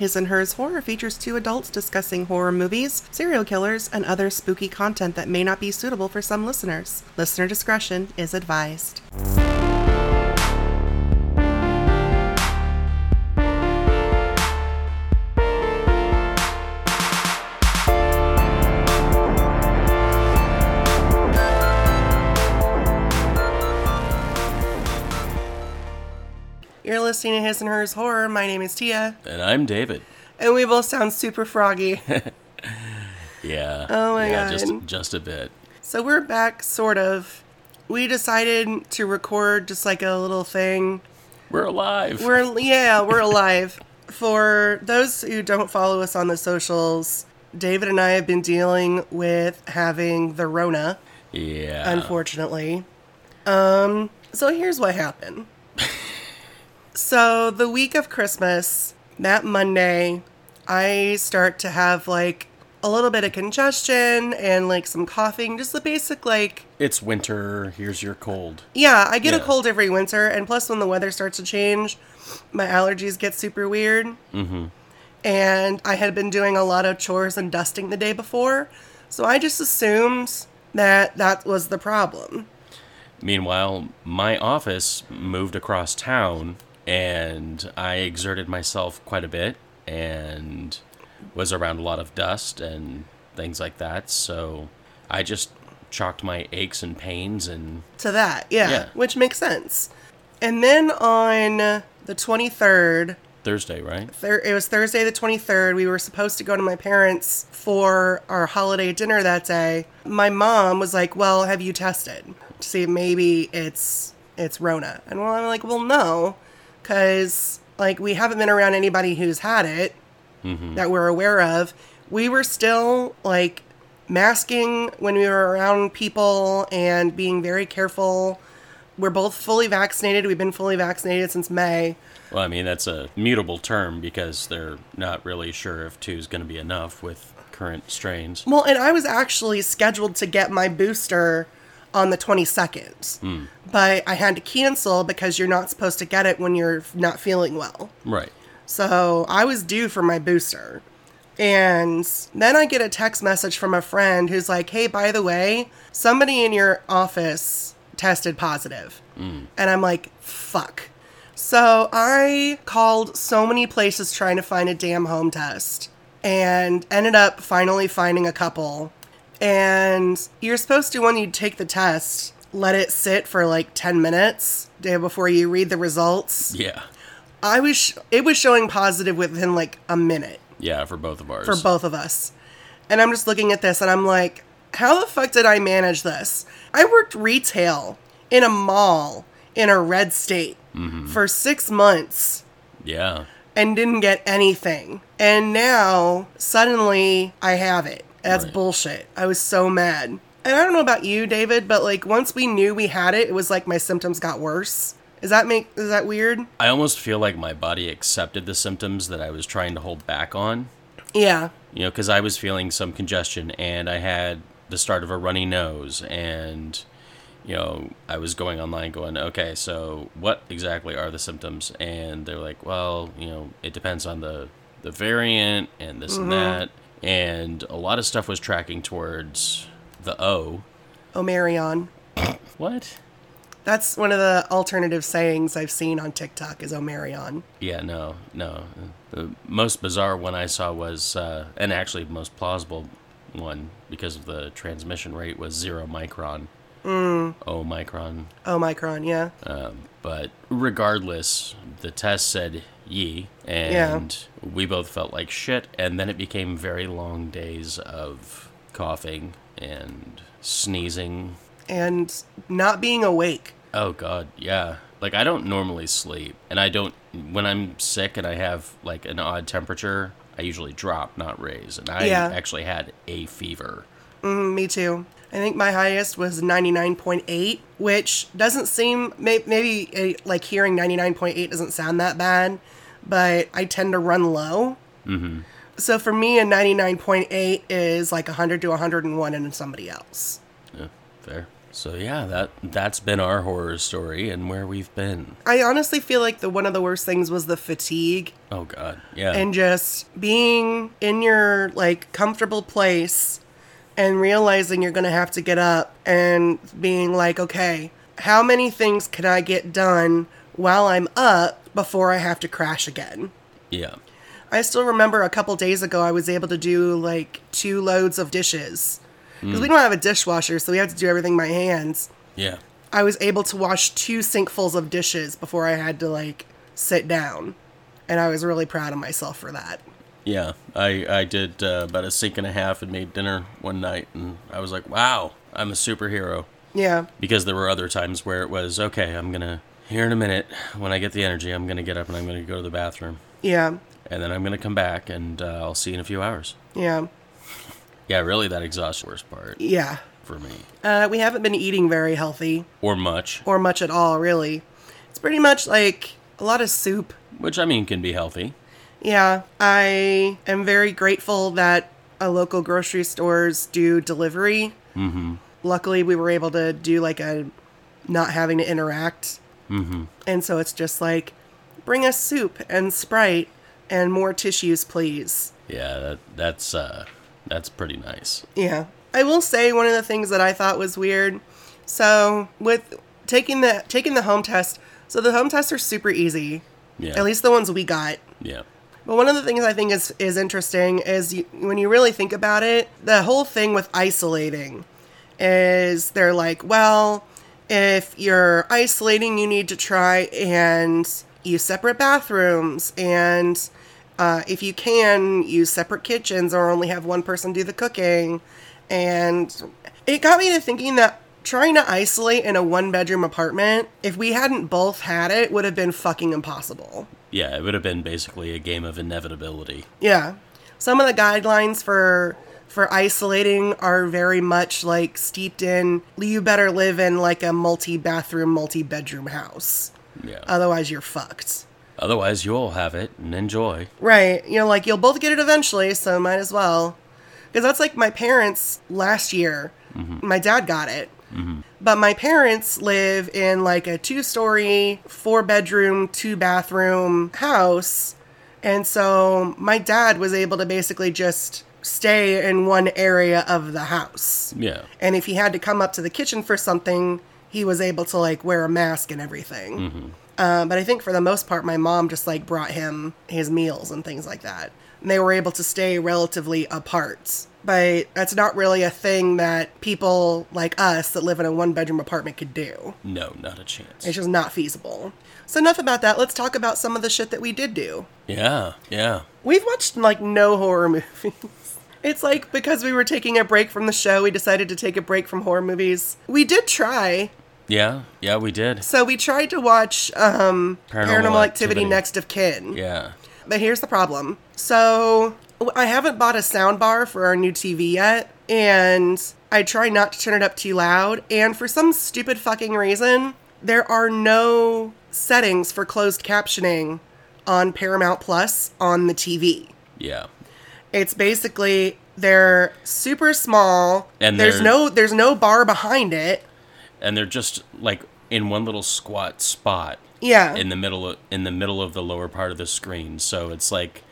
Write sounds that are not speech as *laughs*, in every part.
His and Hers Horror features two adults discussing horror movies, serial killers, and other spooky content that may not be suitable for some listeners. Listener discretion is advised. To His and Hers Horror. My name is Tia, And I'm David. and we both sound super froggy. *laughs* Yeah. Oh my yeah, God. Just just a bit. So we're back, sort of. We decided to record just like a little thing. We're alive. We're yeah, we're alive. For those who don't follow us on the socials, David and I have been dealing with having the Rona, yeah. unfortunately. Um, so here's what happened. So the week of Christmas, that Monday, I start to have like a little bit of congestion and like some coughing, just the basic like It's winter. Here's your cold. Yeah, I get a cold every winter, and plus when the weather starts to change, my allergies get super weird. Mm-hmm. And I had been doing a lot of chores and dusting the day before, so I just assumed that that was the problem. Meanwhile, my office moved across town, and I exerted myself quite a bit, and was around a lot of dust and things like that. So I just chalked my aches and pains and To that, yeah, Yeah. which makes sense. And then on the 23rd, Thursday, right? Thur- it was Thursday the 23rd. We were supposed to go to my parents for our holiday dinner that day. My mom was like, "Well, have you tested to see if maybe it's it's Rona?" And well, I'm like, "Well, no, cuz like we haven't been around anybody who's had it mm-hmm. that we're aware of. We were still like masking when we were around people and being very careful. We're both fully vaccinated. We've been fully vaccinated since May. Well, I mean, that's a mutable term because they're not really sure if two is going to be enough with current strains. Well, and I was actually scheduled to get my booster on the 22nd, hmm. but I had to cancel because you're not supposed to get it when you're not feeling well. Right. So I was due for my booster. And then I get a text message from a friend who's like, hey, by the way, somebody in your office tested positive. Hmm. And I'm like, fuck. So I called so many places trying to find a damn home test and ended up finally finding a couple. And you're supposed to, when you take the test, let it sit for like 10 minutes day before you read the results. Yeah. I was, sh- it was showing positive within like a minute Yeah, for both of ours. for both of us. And I'm just looking at this and I'm like, how the fuck did I manage this? I worked retail in a mall in a red state mm-hmm. for six months Yeah. and didn't get anything. And now suddenly I have it. That's Right. bullshit. I was so mad. And I don't know about you, David, but like once we knew we had it, it was like my symptoms got worse. Is that make is that weird? I almost feel like my body accepted the symptoms that I was trying to hold back on. Yeah. You know, because I was feeling some congestion and I had the start of a runny nose. And, you know, I was going online going, okay, so what exactly are the symptoms? And they're like, well, you know, it depends on the, the variant and this and mm-hmm. that. And a lot of stuff was tracking towards the O. Omarion. What? That's one of the alternative sayings I've seen on TikTok is Omarion. Yeah, no, no. The most bizarre one I saw was, uh, and actually most plausible one because of the transmission rate was zero micron. Mm. Oh, micron. Omicron, yeah. Um, but regardless, the test said ye, and we both felt like shit. And then it became very long days of coughing and sneezing. And not being awake. Oh god, yeah. Like I don't normally sleep, and I don't when I'm sick and I have like an odd temperature, I usually drop, not raise. And I Yeah. actually had a fever. Mm, me too. I think my highest was 99.8, which doesn't seem, may, maybe eh, like hearing 99.8 doesn't sound that bad, but I tend to run low. Mm-hmm. So for me, a 99.8 is like 100 to 101 in somebody else. Yeah, fair. So yeah, that that's been our horror story and where we've been. I honestly feel like the one of the worst things was the fatigue Oh god. Yeah. and just being in your like comfortable place and realizing you're going to have to get up and being like, okay, how many things can I get done while I'm up before I have to crash again? yeah. I still remember a couple days ago I was able to do like two loads of dishes. Because we don't have a dishwasher, so we have to do everything by hands. Yeah. I was able to wash two sinkfuls of dishes before I had to like sit down. And I was really proud of myself for that. Yeah. I I did uh, about a sink and a half and made dinner one night and I was like, "Wow, I'm a superhero." Yeah. Because there were other times where it was, "Okay, I'm going to here in a minute when I get the energy, I'm going to get up and I'm going to go to the bathroom." Yeah. And then I'm going to come back and uh, I'll see you in a few hours. Yeah. Yeah, really that exhaust worst part Yeah. for me. Uh, we haven't been eating very healthy Or much, or much at all, really. It's pretty much like a lot of soup. which I mean can be healthy. Yeah. I am very grateful that uh, local grocery stores do delivery. Mm-hmm. Luckily, we were able to do like a not having to interact. Mm-hmm. And so it's just like, bring us soup and Sprite and more tissues, please. Yeah, that that's uh that's pretty nice. Yeah. I will say one of the things that I thought was weird. So with taking the taking the home test, so the home tests are super easy. Yeah. At least the ones we got. Yeah. But one of the things I think is is interesting is you, when you really think about it, the whole thing with isolating is they're like, well, if you're isolating, you need to try and use separate bathrooms and uh, if you can use separate kitchens or only have one person do the cooking and it got me to thinking that trying to isolate in a one bedroom apartment if we hadn't both had it would have been fucking impossible Yeah, it would have been basically a game of inevitability. yeah. Some of the guidelines for for isolating are very much like steeped in you better live in like a multi-bathroom, multi-bedroom house. Yeah. Otherwise you're fucked. Otherwise, you'll have it and enjoy. Right. You know, like you'll both get it eventually, so might as well. Because that's like my parents last year. Mm-hmm. My dad got it. Mm-hmm. But my parents live in like a two story, four bedroom, two bathroom house. And so my dad was able to basically just stay in one area of the house. Yeah. And if he had to come up to the kitchen for something, he was able to like wear a mask and everything. Uh, but I think for the most part, my mom just like brought him his meals and things like that. And they were able to stay relatively apart. But that's not really a thing that people like us that live in a one bedroom apartment could do. No, not a chance. It's just not feasible. So, enough about that. Let's talk about some of the shit that we did do. Yeah, yeah. We've watched like no horror *laughs* movies. It's like because we were taking a break from the show, we decided to take a break from horror movies. We did try. Yeah, yeah, we did. So we tried to watch um, Paranormal Paranormal, Activity. Activity. Next of Kin. Yeah. But here's the problem. So I haven't bought a sound bar for our new TV yet, and I try not to turn it up too loud. And for some stupid fucking reason, there are no settings for closed captioning on Paramount Plus on the TV. Yeah. It's basically they're super small And there's no there's no bar behind it. And they're just like in one little squat spot Yeah. in the middle of, in the middle of the lower part of the screen. So it's like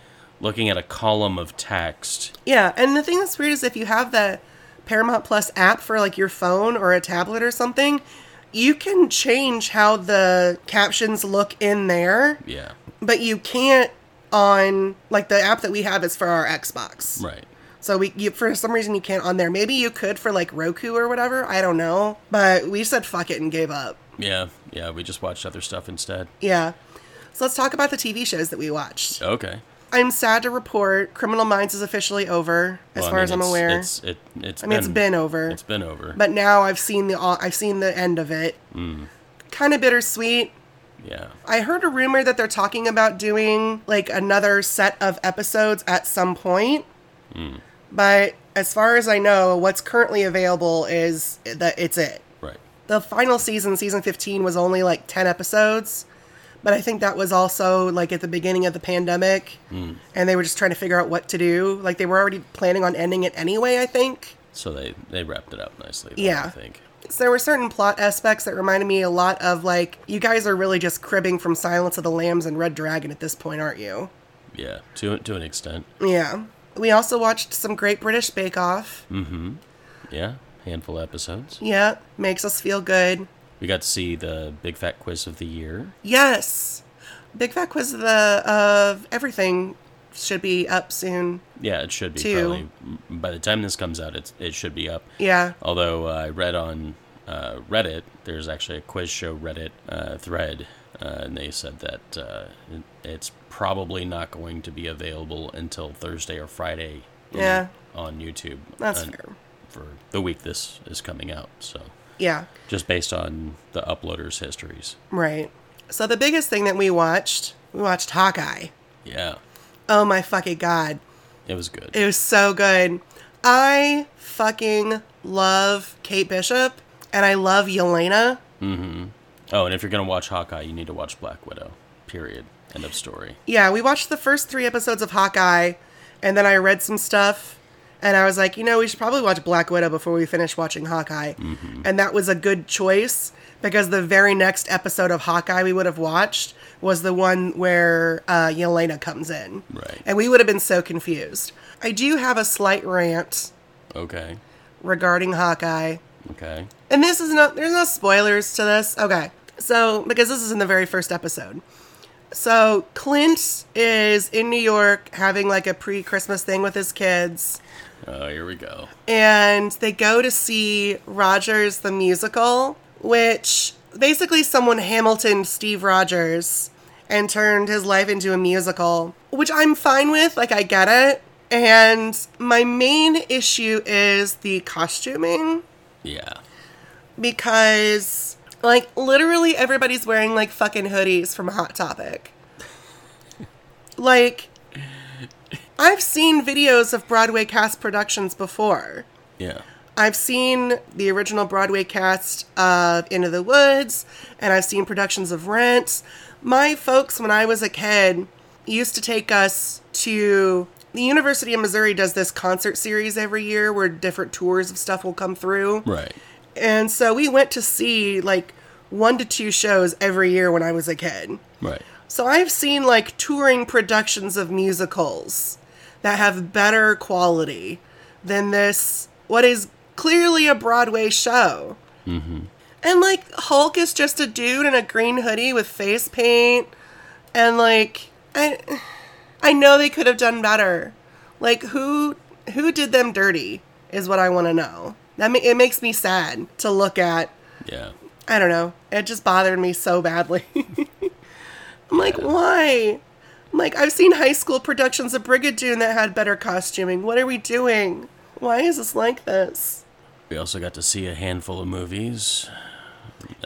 looking at a column of text. Yeah, and the thing that's weird is if you have the Paramount Plus app for like your phone or a tablet or something, you can change how the captions look in there, Yeah. but you can't on like the app that we have is for our Xbox. Right. So we you, for some reason you can't on there. Maybe you could for like Roku or whatever. I don't know, but we said fuck it and gave up. Yeah. Yeah, we just watched other stuff instead. Yeah. So let's talk about the TV shows that we watched. Okay. I'm sad to report Criminal Minds is officially over, as Well, I far mean, as I'm aware. It's it, it's I mean, it's been over. It's been over. but now I've seen the I've seen the end of it. Mm. Kind of bittersweet. Yeah. I heard a rumor that they're talking about doing like another set of episodes at some point. Mm. But as far as I know, what's currently available is that it's it. Right. The final season, season 15, was only like 10 episodes. But I think that was also like at the beginning of the pandemic. Mm. And they were just trying to figure out what to do. Like they were already planning on ending it anyway, I think. So they they wrapped it up nicely. though, Yeah. I think. So there were certain plot aspects that reminded me a lot of like you guys are really just cribbing from Silence of the Lambs and Red Dragon at this point, aren't you? Yeah, to to an extent. Yeah. We also watched some Great British Bake Off. Mm-hmm. Yeah, handful of episodes. Yeah, makes us feel good. We got to see the big fat quiz of the year. Yes. Big Fat Quiz of the of everything should be up soon. Yeah, it should be Two. probably by the time this comes out. It's it should be up. Yeah. Although uh, I read on uh, Reddit, there's actually a quiz show Reddit uh, thread, uh, and they said that uh, it- it's probably not going to be available until Thursday or Friday. Yeah. On YouTube. That's uh, fair. For the week this is coming out, so Yeah. just based on the uploaders' histories. Right. So the biggest thing that we watched, we watched Hawkeye. Yeah, Oh my fucking god. it was good. It was so good. I fucking love Kate Bishop and I love Yelena. Mm-hmm. Oh, and if you're gonna watch Hawkeye, you need to watch Black Widow. Period. End of story. Yeah, we watched the first three episodes of Hawkeye and then I read some stuff and I was like, you know, we should probably watch Black Widow before we finish watching Hawkeye. And that was a good choice because the very next episode of Hawkeye we would have watched was the one where uh, Yelena comes in. Right. And we would have been so confused. I do have a slight rant Okay. regarding Hawkeye. Okay. And this is not, there's no spoilers to this. Okay. So, because this is in the very first episode. So, Clint is in New York having like a pre Christmas thing with his kids. Oh, here we go. And they go to see Rogers the musical, which basically someone Hamilton Steve Rogers and turned his life into a musical, which I'm fine with. Like, I get it. And my main issue is the costuming Yeah. because like literally everybody's wearing like fucking hoodies from Hot Topic. like I've seen videos of Broadway cast productions before. Yeah. I've seen the original Broadway cast of Into the Woods, and I've seen productions of Rent. My folks, when I was a kid, used to take us to the University of Missouri does this concert series every year where different tours of stuff will come through. Right. And so we went to see like one to two shows every year when I was a kid. Right. So I've seen like touring productions of musicals that have better quality than this, what is clearly a Broadway show. Mm-hmm. And like Hulk is just a dude in a green hoodie with face paint. And like, I, I know they could have done better. Like who, who did them dirty is what I want to know. That ma- it makes me sad to look at Yeah. I don't know. It just bothered me so badly. *laughs* I'm like, why? I'm like, I've seen high school productions of Brigadoon that had better costuming. What are we doing? Why is this like this? We also got to see a handful of movies.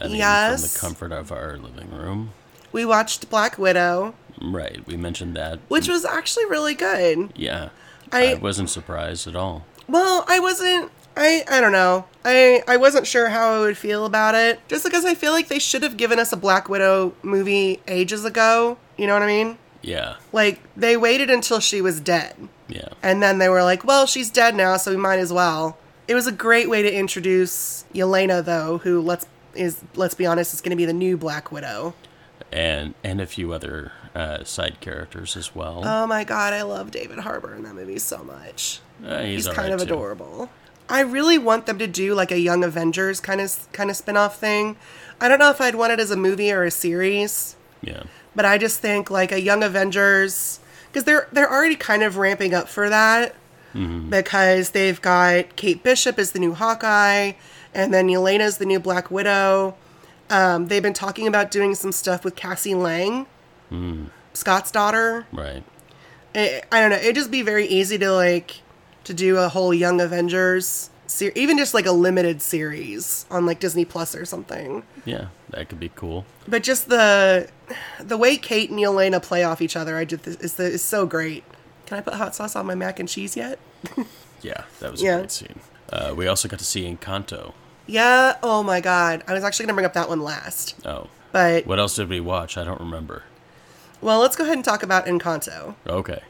I mean, Yes. From the comfort of our living room. We watched Black Widow, Right. We mentioned that. which was actually really good. Yeah. I- I wasn't surprised at all. Well, I wasn't. I I don't know. I I wasn't sure how I would feel about it, just because I feel like they should have given us a Black Widow movie ages ago. You know what I mean? Yeah. Like they waited until she was dead. Yeah. And then they were like, well, she's dead now, so we might as well. It was a great way to introduce Yelena, though, who let's is let's be honest, is going to be the new Black Widow. And and a few other uh, side characters as well. Oh my god, I love David Harbour in that movie so much. Uh, he's He's kind of too. adorable. I really want them to do like a Young Avengers kind of kind of spin-off thing. I don't know if I'd want it as a movie or a series. Yeah. But I just think like a Young Avengers because they're they're already kind of ramping up for that because they've got Kate Bishop as the new Hawkeye, and then Yelena's the new Black Widow. Um, they've been talking about doing some stuff with Cassie Lang, Scott's daughter. Right. I I don't know. It'd just be very easy to like to do a whole Young Avengers, ser- even just like a limited series on like Disney Plus or something. Yeah. That could be cool. But just the the way Kate and Yelena play off each other, I just is the, is so great. Can I put hot sauce on my mac and cheese yet? *laughs* Yeah. That was Yeah. a great scene. Uh, we also got to see Encanto. Yeah. Oh my god. I was actually gonna bring up that one last, Oh. but What else did we watch? I don't remember. well, let's go ahead and talk about Encanto. Okay.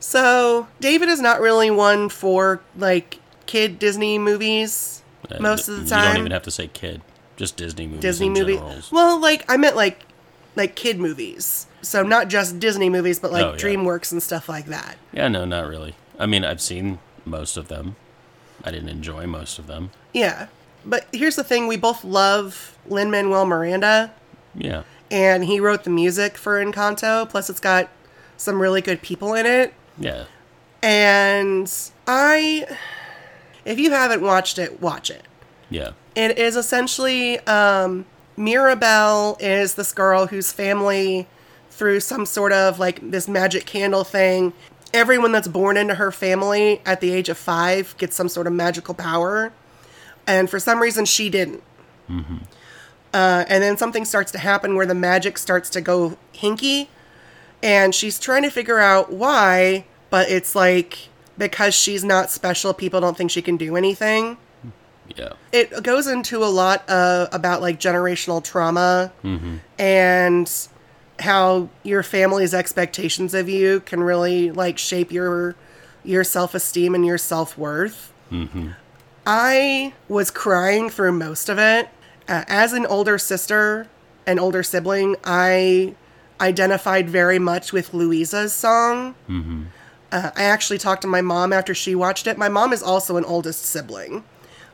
So David is not really one for like kid Disney movies. Uh, most of the time. You don't even have to say kid. Just Disney movies. Disney in movie. Well, like I meant like like kid movies. So not just Disney movies, but like Oh, yeah. DreamWorks and stuff like that. Yeah, no, not really. I mean, I've seen most of them. I didn't enjoy most of them. Yeah. But here's the thing: we both love Lin Manuel Miranda, Yeah. and he wrote the music for Encanto. Plus, it's got some really good people in it. Yeah. And I, if you haven't watched it, watch it. Yeah. It is essentially um, Mirabel is this girl whose family, through some sort of like this magic candle thing, everyone that's born into her family at the age of five gets some sort of magical power. And for some reason, she didn't. Uh, and then something starts to happen where the magic starts to go hinky. And she's trying to figure out why, but it's like because she's not special, people don't think she can do anything. Yeah. it goes into a lot uh, about like generational trauma and how your family's expectations of you can really like shape your your self-esteem and your self-worth. I was crying through most of it. Uh, as an older sister an older sibling i identified very much with Luisa's song uh, i actually talked to my mom after she watched it my mom is also an oldest sibling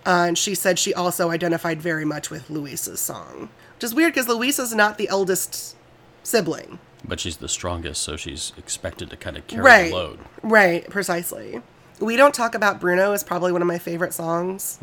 uh, and she said she also identified very much with Luisa's song. Which is weird because Luisa's not the eldest sibling. But she's the strongest, so she's expected to kind of carry Right. the load. Right, precisely. We Don't Talk About Bruno is probably one of my favorite songs.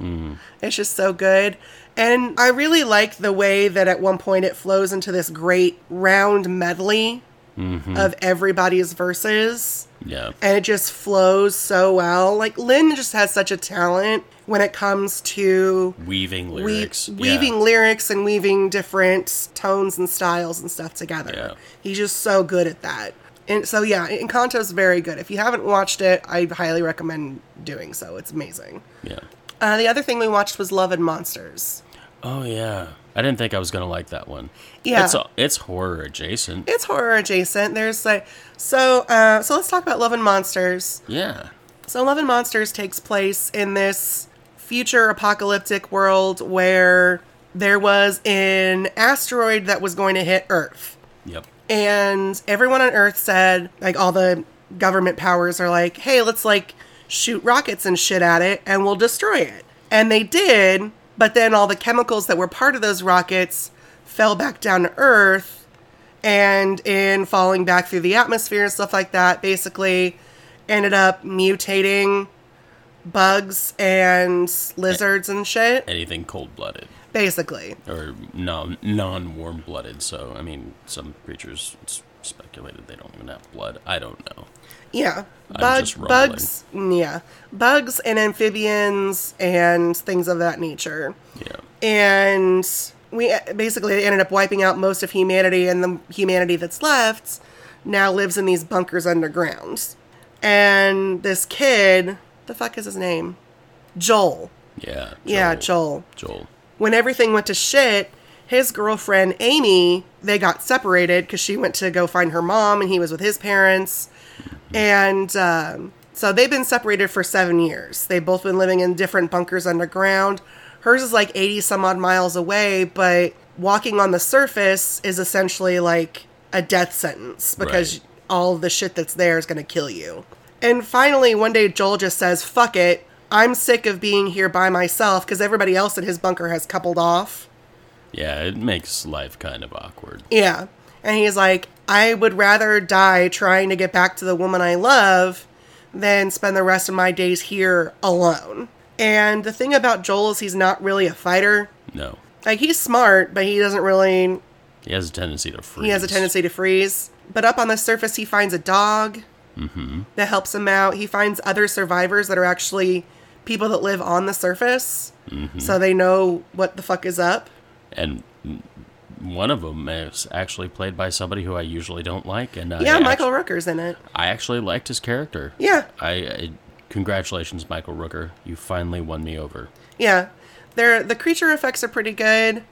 It's just so good. And I really like the way that at one point it flows into this great round medley mm-hmm. of everybody's verses. Yeah. and it just flows so well. Like Lin just has such a talent when it comes to Weaving we- lyrics. yeah. weaving lyrics and weaving different tones and styles and stuff together. Yeah. He's just so good at that. And so yeah, Encanto's very good. If you haven't watched it, I highly recommend doing so. It's amazing. Yeah. Uh, the other thing we watched was Love and Monsters. Oh yeah. I didn't think I was gonna like that one. Yeah. It's it's horror adjacent. It's horror adjacent. There's like so uh, so let's talk about Love and Monsters. yeah. So Love and Monsters takes place in this future apocalyptic world where there was an asteroid that was going to hit Earth. Yep. And everyone on Earth said, like all the government powers are like, hey, let's like shoot rockets and shit at it and we'll destroy it. And they did, but then all the chemicals that were part of those rockets fell back down to Earth and in falling back through the atmosphere and stuff like that, basically ended up mutating bugs and lizards and shit. Anything cold blooded. Basically. Or non non warm blooded, so I mean some creatures it's speculated they don't even have blood. I don't know. Yeah. Bug, bugs, yeah. Bugs and amphibians and things of that nature. Yeah. And we uh, basically ended up wiping out most of humanity, and the humanity that's left now lives in these bunkers underground. And this kid, the fuck is his name? Joel. Yeah. Yeah, Joel. Joel. When everything went to shit, his girlfriend Amy, they got separated because she went to go find her mom and he was with his parents. And um, so they've been separated for seven years. They've both been living in different bunkers underground. Hers is like 80 some odd miles away, but walking on the surface is essentially like a death sentence because Right. all the shit that's there is going to kill you. And finally, one day, Joel just says, fuck it. I'm sick of being here by myself because everybody else in his bunker has coupled off. Yeah, it makes life kind of awkward. Yeah. And he's like, I would rather die trying to get back to the woman I love than spend the rest of my days here alone. And the thing about Joel is he's not really a fighter. No. Like, he's smart, but he doesn't really. He has a tendency to freeze. He has a tendency to freeze. But up on the surface, he finds a dog mm-hmm. that helps him out. He finds other survivors that are actually people that live on the surface. Mm-hmm. So they know what the fuck is up. And one of them is actually played by somebody who I usually don't like, and Yeah, I Michael act- Rooker's in it. I actually liked his character. Yeah. I, I congratulations, Michael Rooker. You finally won me over. Yeah, they're, the creature effects are pretty good.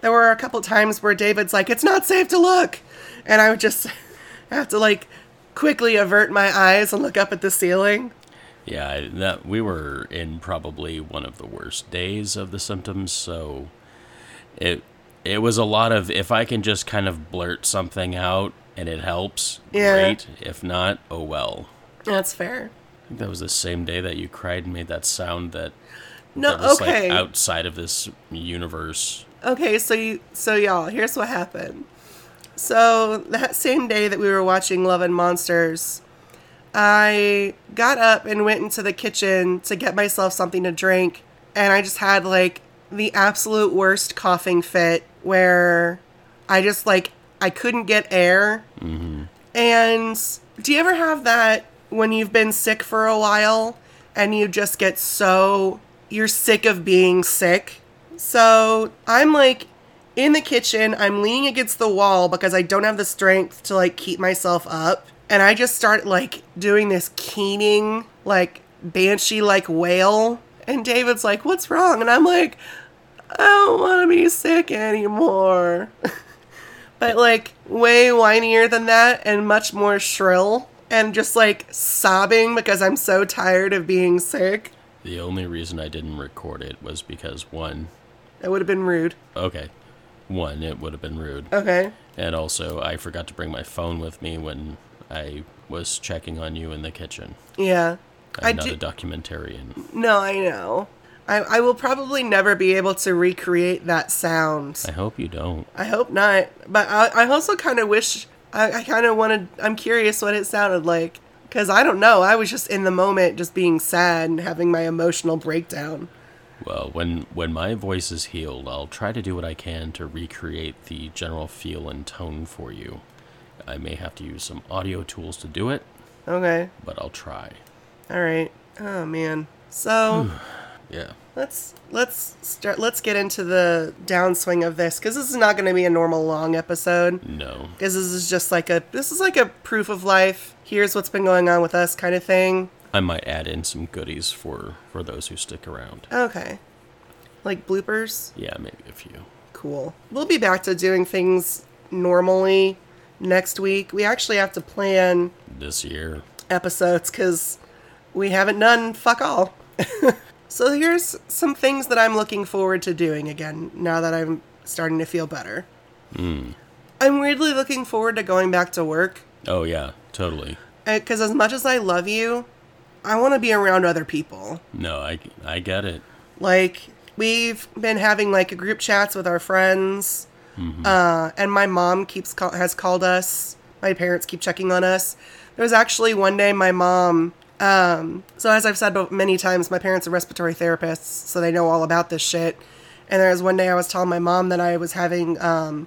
There were a couple times where David's like, "It's not safe to look," and I would just *laughs* have to like quickly avert my eyes and look up at the ceiling. Yeah, that we were in probably one of the worst days of the symptoms, so it it was a lot of if I can just kind of blurt something out and it helps, Yeah. great. If not, oh well. That's fair. I think that was the same day that you cried and made that sound that, No, that was okay. like outside of this universe. Okay, so you, so y'all, here's what happened. So that same day that we were watching Love and Monsters, I got up and went into the kitchen to get myself something to drink, and I just had like the absolute worst coughing fit where I just like I couldn't get air. Mm-hmm. And do you ever have that when you've been sick for a while and you just get so you're sick of being sick? So I'm like in the kitchen, I'm leaning against the wall because I don't have the strength to like keep myself up. And I just start like doing this keening, like banshee like wail. And David's like, What's wrong? And I'm like, I don't want to be sick anymore. *laughs* but like way whinier than that and much more shrill and just like sobbing because I'm so tired of being sick. The only reason I didn't record it was because one, That would have been rude. okay, one, it would have been rude. Okay. And also, I forgot to bring my phone with me when I was checking on you in the kitchen. Yeah. I'm I not do- a documentarian. No, I know. I, I will probably never be able to recreate that sound. I hope you don't. I hope not. But I, I also kind of wish, I, I kind of wanted, I'm curious what it sounded like. Because I don't know. I was just in the moment, just being sad and having my emotional breakdown. Well, when when my voice is healed, I'll try to do what I can to recreate the general feel and tone for you. I may have to use some audio tools to do it, Okay. but I'll try. All right. Oh, man. So. *sighs* *sighs* Yeah. Let's let's start. Let's get into the downswing of this because this is not going to be a normal long episode. No. Because this is just like a this is like a proof of life. Here's what's been going on with us, kind of thing. I might add in some goodies for for those who stick around. Okay, like bloopers. Yeah, maybe a few. Cool. We'll be back to doing things normally next week. We actually have to plan This year. episodes because we haven't done fuck all. *laughs* so here's some things that I'm looking forward to doing again now that I'm starting to feel better. Hmm. I'm weirdly looking forward to going back to work Oh yeah, totally. Uh, because as much as I love you, I want to be around other people. No, I I get it. Like we've been having like group chats with our friends, mm-hmm. uh, and my mom keeps call- has called us. My parents keep checking on us. There was actually one day my mom. Um, so as I've said many times, my parents are respiratory therapists, so they know all about this shit. And there was one day I was telling my mom that I was having um,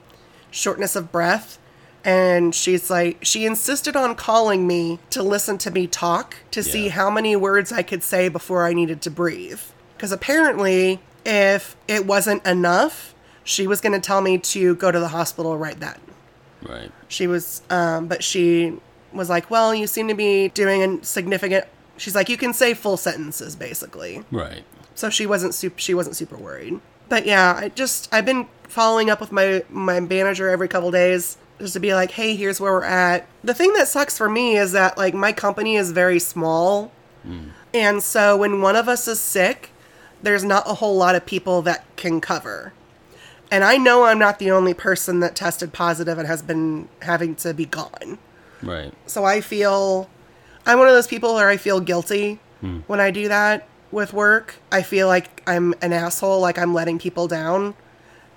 shortness of breath, and she's like, she insisted on calling me to listen to me talk to see how many words I could say before I needed to breathe. Because apparently, if it wasn't enough, she was going to tell me to go to the hospital right then. Right. She was, um, but she was like, well, you seem to be doing a significant. She's like, you can say full sentences, basically. Right. So she wasn't super, she wasn't super worried. But yeah, I just I've been following up with my my manager every couple days just to be like, "Hey, here's where we're at." The thing that sucks for me is that like my company is very small. Hmm. And so when one of us is sick, there's not a whole lot of people that can cover. And I know I'm not the only person that tested positive and has been having to be gone. Right. So I feel I'm one of those people where I feel guilty hmm. when I do that with work. I feel like I'm an asshole, like I'm letting people down.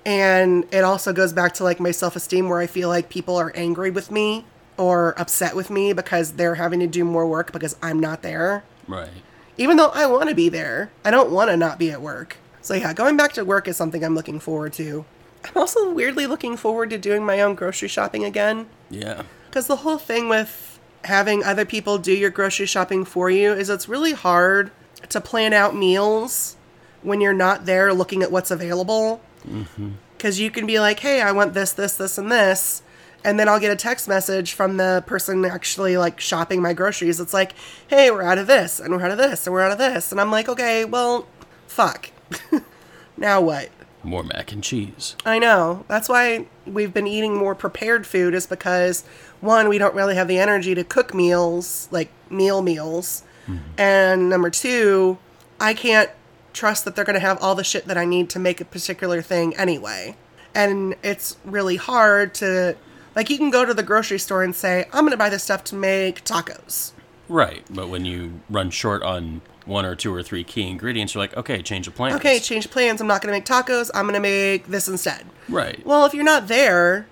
And it also goes back to like my self-esteem where I feel like people are angry with me or upset with me because they're having to do more work because I'm not there. Right. Even though I want to be there, I don't want to not be at work. So yeah, going back to work is something I'm looking forward to. I'm also weirdly looking forward to doing my own grocery shopping again. Yeah. Because the whole thing with having other people do your grocery shopping for you is it's really hard to plan out meals when you're not there looking at what's available. Mm-hmm. Because you can be like, hey, I want this, this, this, and this. And then I'll get a text message from the person actually like shopping my groceries. It's like, hey, we're out of this, and we're out of this, and we're out of this. And I'm like, okay, well, fuck. *laughs* now what? More mac and cheese. I know. That's why we've been eating more prepared food is because one, we don't really have the energy to cook meals, like meal meals. Mm-hmm. And number two, I can't trust that they're going to have all the shit that I need to make a particular thing anyway. And it's really hard to, like, you can go to the grocery store and say, I'm going to buy this stuff to make tacos. Right, but when you run short on one or two or three key ingredients, you're like, okay, change of plans. Okay, change plans. I'm not going to make tacos. I'm going to make this instead. right. Well, if you're not there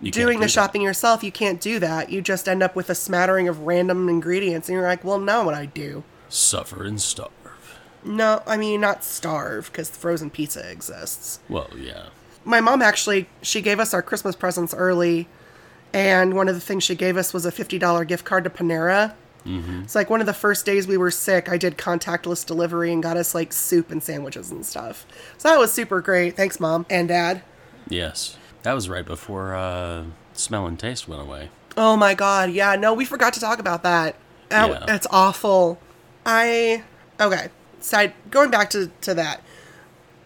You can't doing do the that. shopping yourself, you can't do that. You just end up with a smattering of random ingredients, and you're like, well, now what I do? Suffer and starve. No, I mean not starve because frozen pizza exists. Well, yeah. My mom actually she gave us our Christmas presents early, and one of the things she gave us was a fifty dollar gift card to Panera. Mm-hmm. It's like one of the first days we were sick. I did contactless delivery and got us like soup and sandwiches and stuff. So that was super great. Thanks, mom and dad. Yes. That was right before uh, smell and taste went away. Oh my god, yeah, no, we forgot to talk about that. That- Yeah. That's awful. I okay. Side going back to, to that.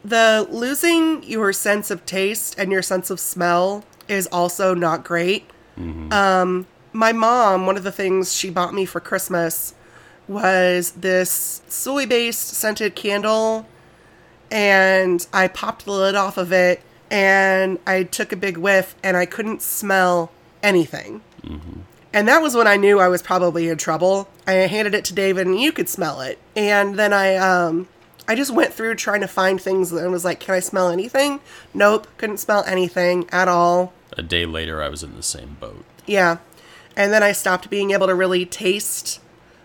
The losing your sense of taste and your sense of smell is also not great. Um, my mom, one of the things she bought me for Christmas was this soy based scented candle and I popped the lid off of it and I took a big whiff and I couldn't smell anything. And that was when I knew I was probably in trouble. I handed it to David and you could smell it. And then I um I just went through trying to find things and was like, "Can I smell anything?" Nope, couldn't smell anything at all. A day later, I was in the same boat. Yeah. And then I stopped being able to really taste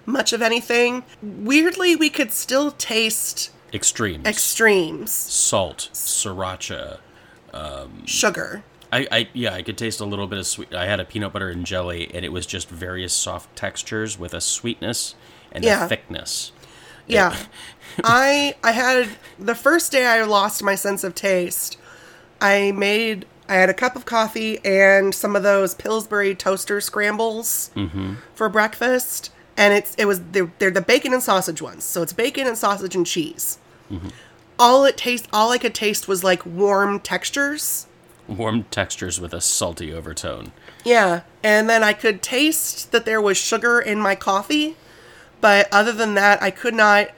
much of anything. Weirdly, we could still taste Extremes. extremes. Salt, sriracha. Um, Sugar. I, I yeah, I could taste a little bit of sweet. I had a peanut butter and jelly, and it was just various soft textures with a sweetness and Yeah. a thickness. Yeah. I I had the first day I lost my sense of taste. I made I had a cup of coffee and some of those Pillsbury toaster scrambles mm-hmm. for breakfast, and it's it was they're, they're the bacon and sausage ones. So it's bacon and sausage and cheese. Mm-hmm. All it taste all I could taste was like warm textures. Warm textures with a salty overtone. Yeah, and then I could taste that there was sugar in my coffee, but other than that, I could not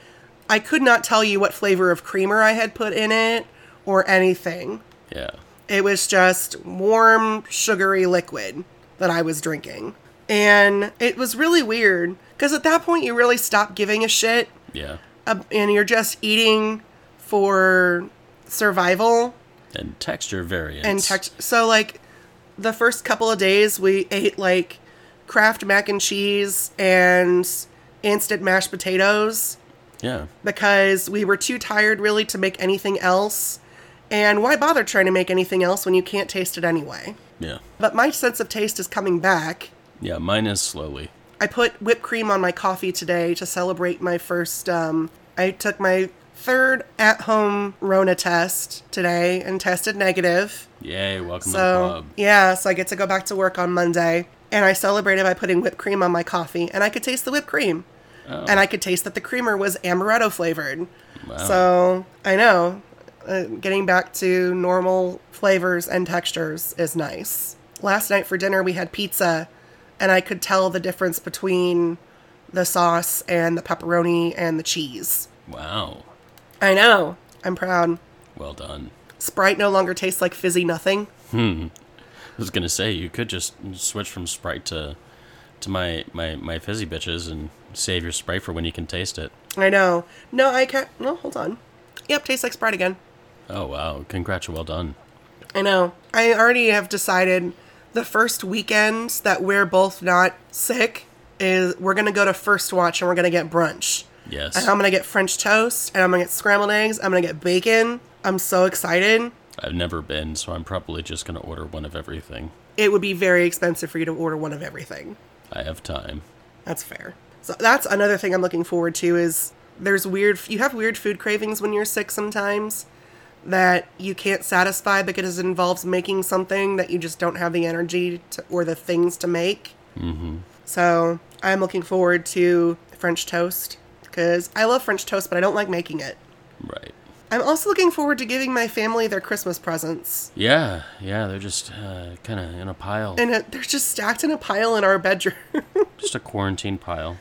I could not tell you what flavor of creamer I had put in it or anything. Yeah. It was just warm, sugary liquid that I was drinking. And it was really weird because at that point you really stop giving a shit Yeah. and you're just eating for survival And texture variants. and text. So like the first couple of days, we ate like Kraft mac and cheese and instant mashed potatoes Yeah. because we were too tired really to make anything else. And why bother trying to make anything else when you can't taste it anyway? Yeah. But my sense of taste is coming back. Yeah. Mine is slowly. I put whipped cream on my coffee today to celebrate my first. Um, I took my third at home Rona test today and tested negative. Yay! Welcome to the So club. yeah, so I get to go back to work on Monday, and I celebrated by putting whipped cream on my coffee, and I could taste the whipped cream, Oh. and I could taste that the creamer was amaretto flavored. Wow. So I know, uh, getting back to normal flavors and textures is nice. Last night for dinner we had pizza, and I could tell the difference between the sauce and the pepperoni and the cheese. Wow. I know. I'm proud. Well done. Sprite no longer tastes like fizzy nothing. Hmm. I was gonna say you could just switch from Sprite to to my my my fizzy bitches and save your Sprite for when you can taste it. I know. No, I can't. No, hold on. Yep, tastes like Sprite again. Oh wow! Congrats, well done. I know. I already have decided the first weekend that we're both not sick is we're gonna go to First Watch and we're gonna get brunch. Yes. And I'm gonna get French toast and I'm gonna get scrambled eggs. I'm gonna get bacon. I'm so excited. I've never been, so I'm probably just gonna order one of everything. It would be very expensive for you to order one of everything. I have time. That's fair. So that's another thing I'm looking forward to is there's weird you have weird food cravings when you're sick sometimes that you can't satisfy because it involves making something that you just don't have the energy to, or the things to make. Mm-hmm. So I'm looking forward to French toast because I love French toast, but I don't like making it. Right. I'm also looking forward to giving my family their Christmas presents. Yeah, yeah. They're just uh, kind of in a pile. And it, they're just stacked in a pile in our bedroom. *laughs* just a quarantine pile.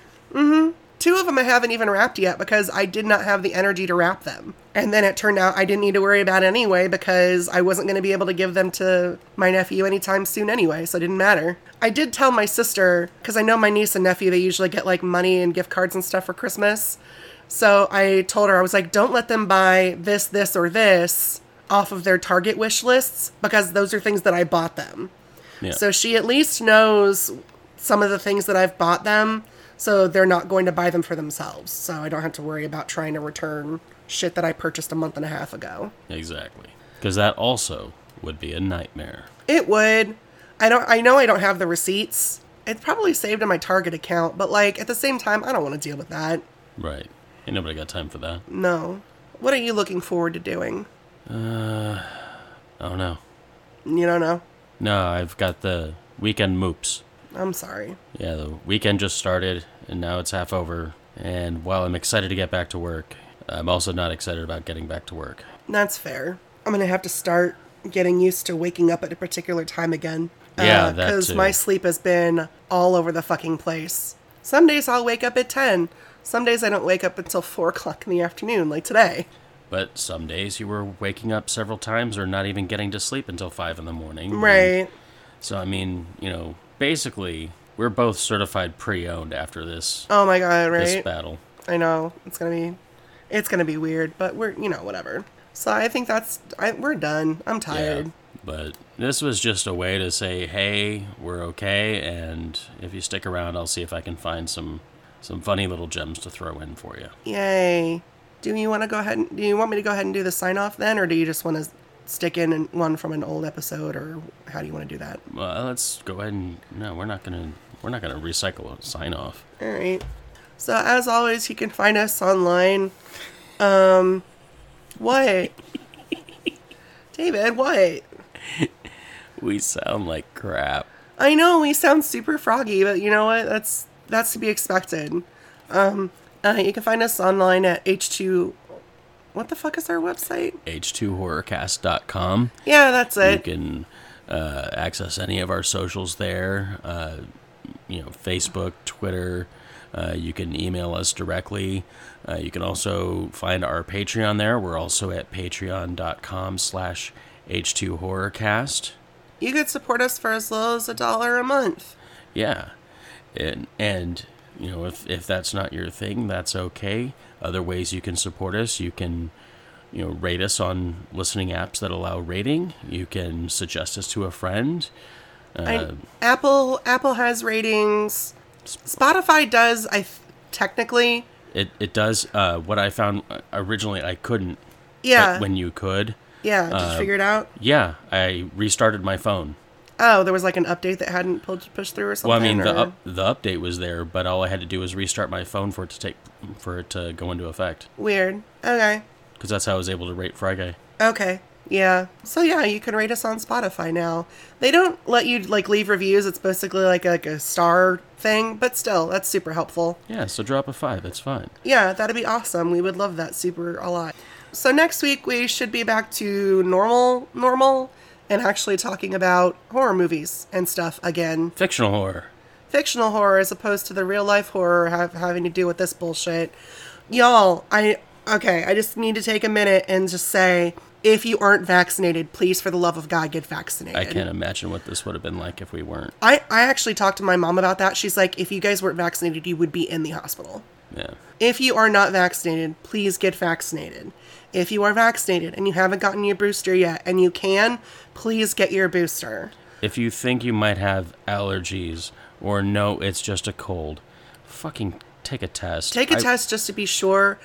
Two of them I haven't even wrapped yet because I did not have the energy to wrap them. And then it turned out I didn't need to worry about it anyway because I wasn't going to be able to give them to my nephew anytime soon anyway, so it didn't matter. I did tell my sister, because I know my niece and nephew, they usually get like money and gift cards and stuff for Christmas. So I told her, I was like, don't let them buy this, this, or this off of their Target wish lists because those are things that I bought them. Yeah. So she at least knows some of the things that I've bought them, so they're not going to buy them for themselves. So I don't have to worry about trying to return shit that I purchased a month and a half ago. exactly. Because that also would be a nightmare. It would. I don't I know I don't have the receipts. It's probably saved in my Target account, but like at the same time, I don't want to deal with that. Right. Ain't nobody got time for that. No. What are you looking forward to doing? Uh, oh no. You don't know. No, I've got the weekend moops. I'm sorry. Yeah, the weekend just started and now it's half over. And while I'm excited to get back to work, I'm also not excited about getting back to work. That's fair. I'm gonna have to start getting used to waking up at a particular time again. Yeah, uh, because too. my sleep has been all over the fucking place. Some days I'll wake up at ten. Some days I don't wake up until four *laughs* o'clock in the afternoon, like today. But some days you were waking up several times or not even getting to sleep until five in the morning. Right. So I mean, you know, basically we're both certified pre-owned after this Oh my god, Right. this battle. I know it's gonna be, it's gonna be weird, but we're you know whatever. So I think that's I, we're done. I'm tired. Yeah. But this was just a way to say, hey, we're okay, and if you stick around, I'll see if I can find some some funny little gems to throw in for you. Yay! Do you want to go ahead? And, do you want me to go ahead and do the sign off then, or do you just want to stick in an- one from an old episode, or how do you want to do that? Well, let's go ahead and no, we're not gonna we're not gonna recycle a sign off. All right. So as always, you can find us online. Um, what? *laughs* David, what? We sound like crap. I know we sound super froggy, but you know what? That's that's to be expected. Um, uh, you can find us online at h2. What the fuck is our website? h2horrorcast.com. Yeah, that's it. You can uh, access any of our socials there. Uh, you know, Facebook, Twitter. Uh, you can email us directly. Uh, you can also find our Patreon there. We're also at patreon.com slash h2horrorcast. You could support us for as little as a dollar a month. Yeah. And, and you know, if, if that's not your thing, that's okay. Other ways you can support us, you can, you know, rate us on listening apps that allow rating. You can suggest us to a friend. Uh, Apple Apple has ratings. Spotify does. I th- technically, It it does. Uh, what I found uh, originally, I couldn't. yeah, when you could, yeah. Just uh, figured out. yeah, I restarted my phone. Oh, there was like an update that hadn't pulled pushed through or something. Well, I mean, the up, the update was there, but all I had to do was restart my phone for it to take for it to go into effect. weird. Okay, Because that's how I was able to rate Friday. okay, yeah. So yeah, you can rate us on Spotify now. They don't let you like leave reviews. It's basically like a, like a star thing, but still, that's super helpful. Yeah, so drop a five. That's fine. Yeah, that'd be awesome. We would love that super a lot. So next week we should be back to normal, normal, and actually talking about horror movies and stuff again. Fictional horror. Fictional horror as opposed to the real life horror have, having to do with this bullshit. Y'all, I okay, I just need to take a minute and just say if you aren't vaccinated, please for the love of God get vaccinated. I can't imagine what this would have been like if we weren't. I, I actually talked to my mom about that. She's like, if you guys weren't vaccinated, you would be in the hospital. Yeah. If you are not vaccinated, please get vaccinated. If you are vaccinated and you haven't gotten your booster yet and you can, please get your booster. If you think you might have allergies or no, it's just a cold, fucking take a test. Take a I- test just to be sure.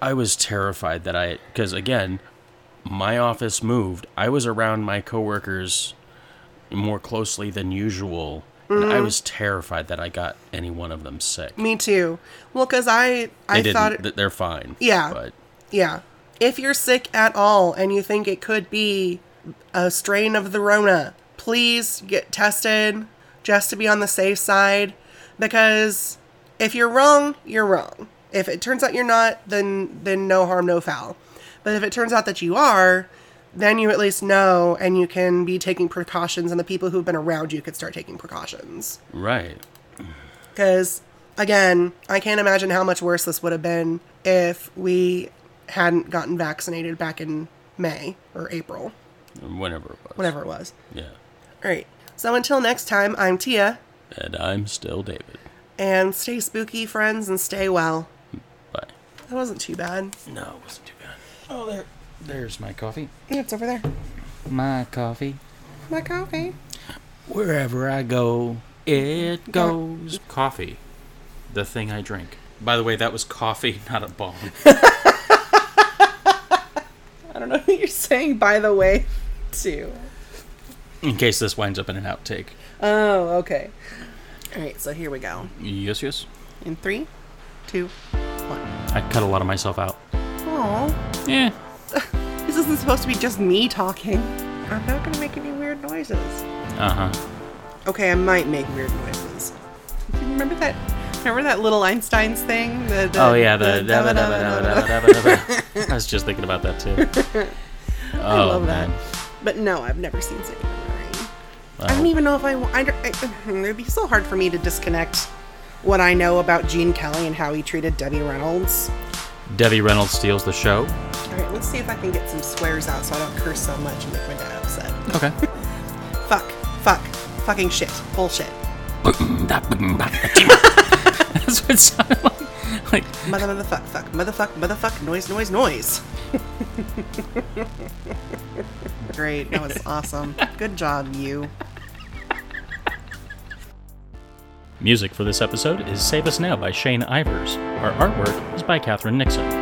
I was terrified that I, because again, my office moved. I was around my coworkers more closely than usual. And Mm-hmm. I was terrified that I got any one of them sick. Me too. Well, because I They I didn't. thought th- they're fine. Yeah. But yeah, if you're sick at all and you think it could be a strain of the Rona, please get tested just to be on the safe side. Because if you're wrong, you're wrong. If it turns out you're not, then then no harm, no foul. But if it turns out that you are, then you at least know and you can be taking precautions, and the people who've been around you could start taking precautions. right. Because again, I can't imagine how much worse this would have been if we hadn't gotten vaccinated back in May or April, Whenever it was. whatever it was. Yeah. All right. So until next time, I'm Tia, And I'm still David. and stay spooky, friends, and stay well. Bye. That wasn't too bad. No, it wasn't too bad. Oh, there, there's my coffee. Yeah, it's over there. My coffee. My coffee. Wherever I go, it goes. Coffee, the thing I drink. By the way, that was coffee, *laughs* not a bomb. *laughs* I don't know who you're saying, by the way, too. In case this winds up in an outtake. Oh, okay. All right, so here we go. Yes, yes. In three, two, one. I cut a lot of myself out. Oh, Yeah. *laughs* this isn't supposed to be just me talking. I'm not gonna make any weird noises. Uh huh. Okay, I might make weird noises. Remember that? Remember that little Einstein's thing? The, the, Oh yeah, the. I was just thinking about that too. Oh, *laughs* I love oh, that. man. But no, I've never seen Singing in the Rain. I don't even know if I, I, I. Hmm, it'd be so hard for me to disconnect what I know about Gene Kelly and how he treated Debbie Reynolds. Debbie Reynolds steals the show. All right, let's see if I can get some swears out so I don't curse so much and make my dad upset. Okay. *laughs* Fuck, fuck, fucking shit, bullshit, *clears throat* *laughs* *laughs* That's what it sounded like. Like, mother, motherfuck, fuck, motherfuck, motherfuck, noise, noise, noise. *laughs* Great, that was awesome. Good job, you. Music for this episode is Save Us Now by Shane Ivers. Our artwork is by Catherine Nixon.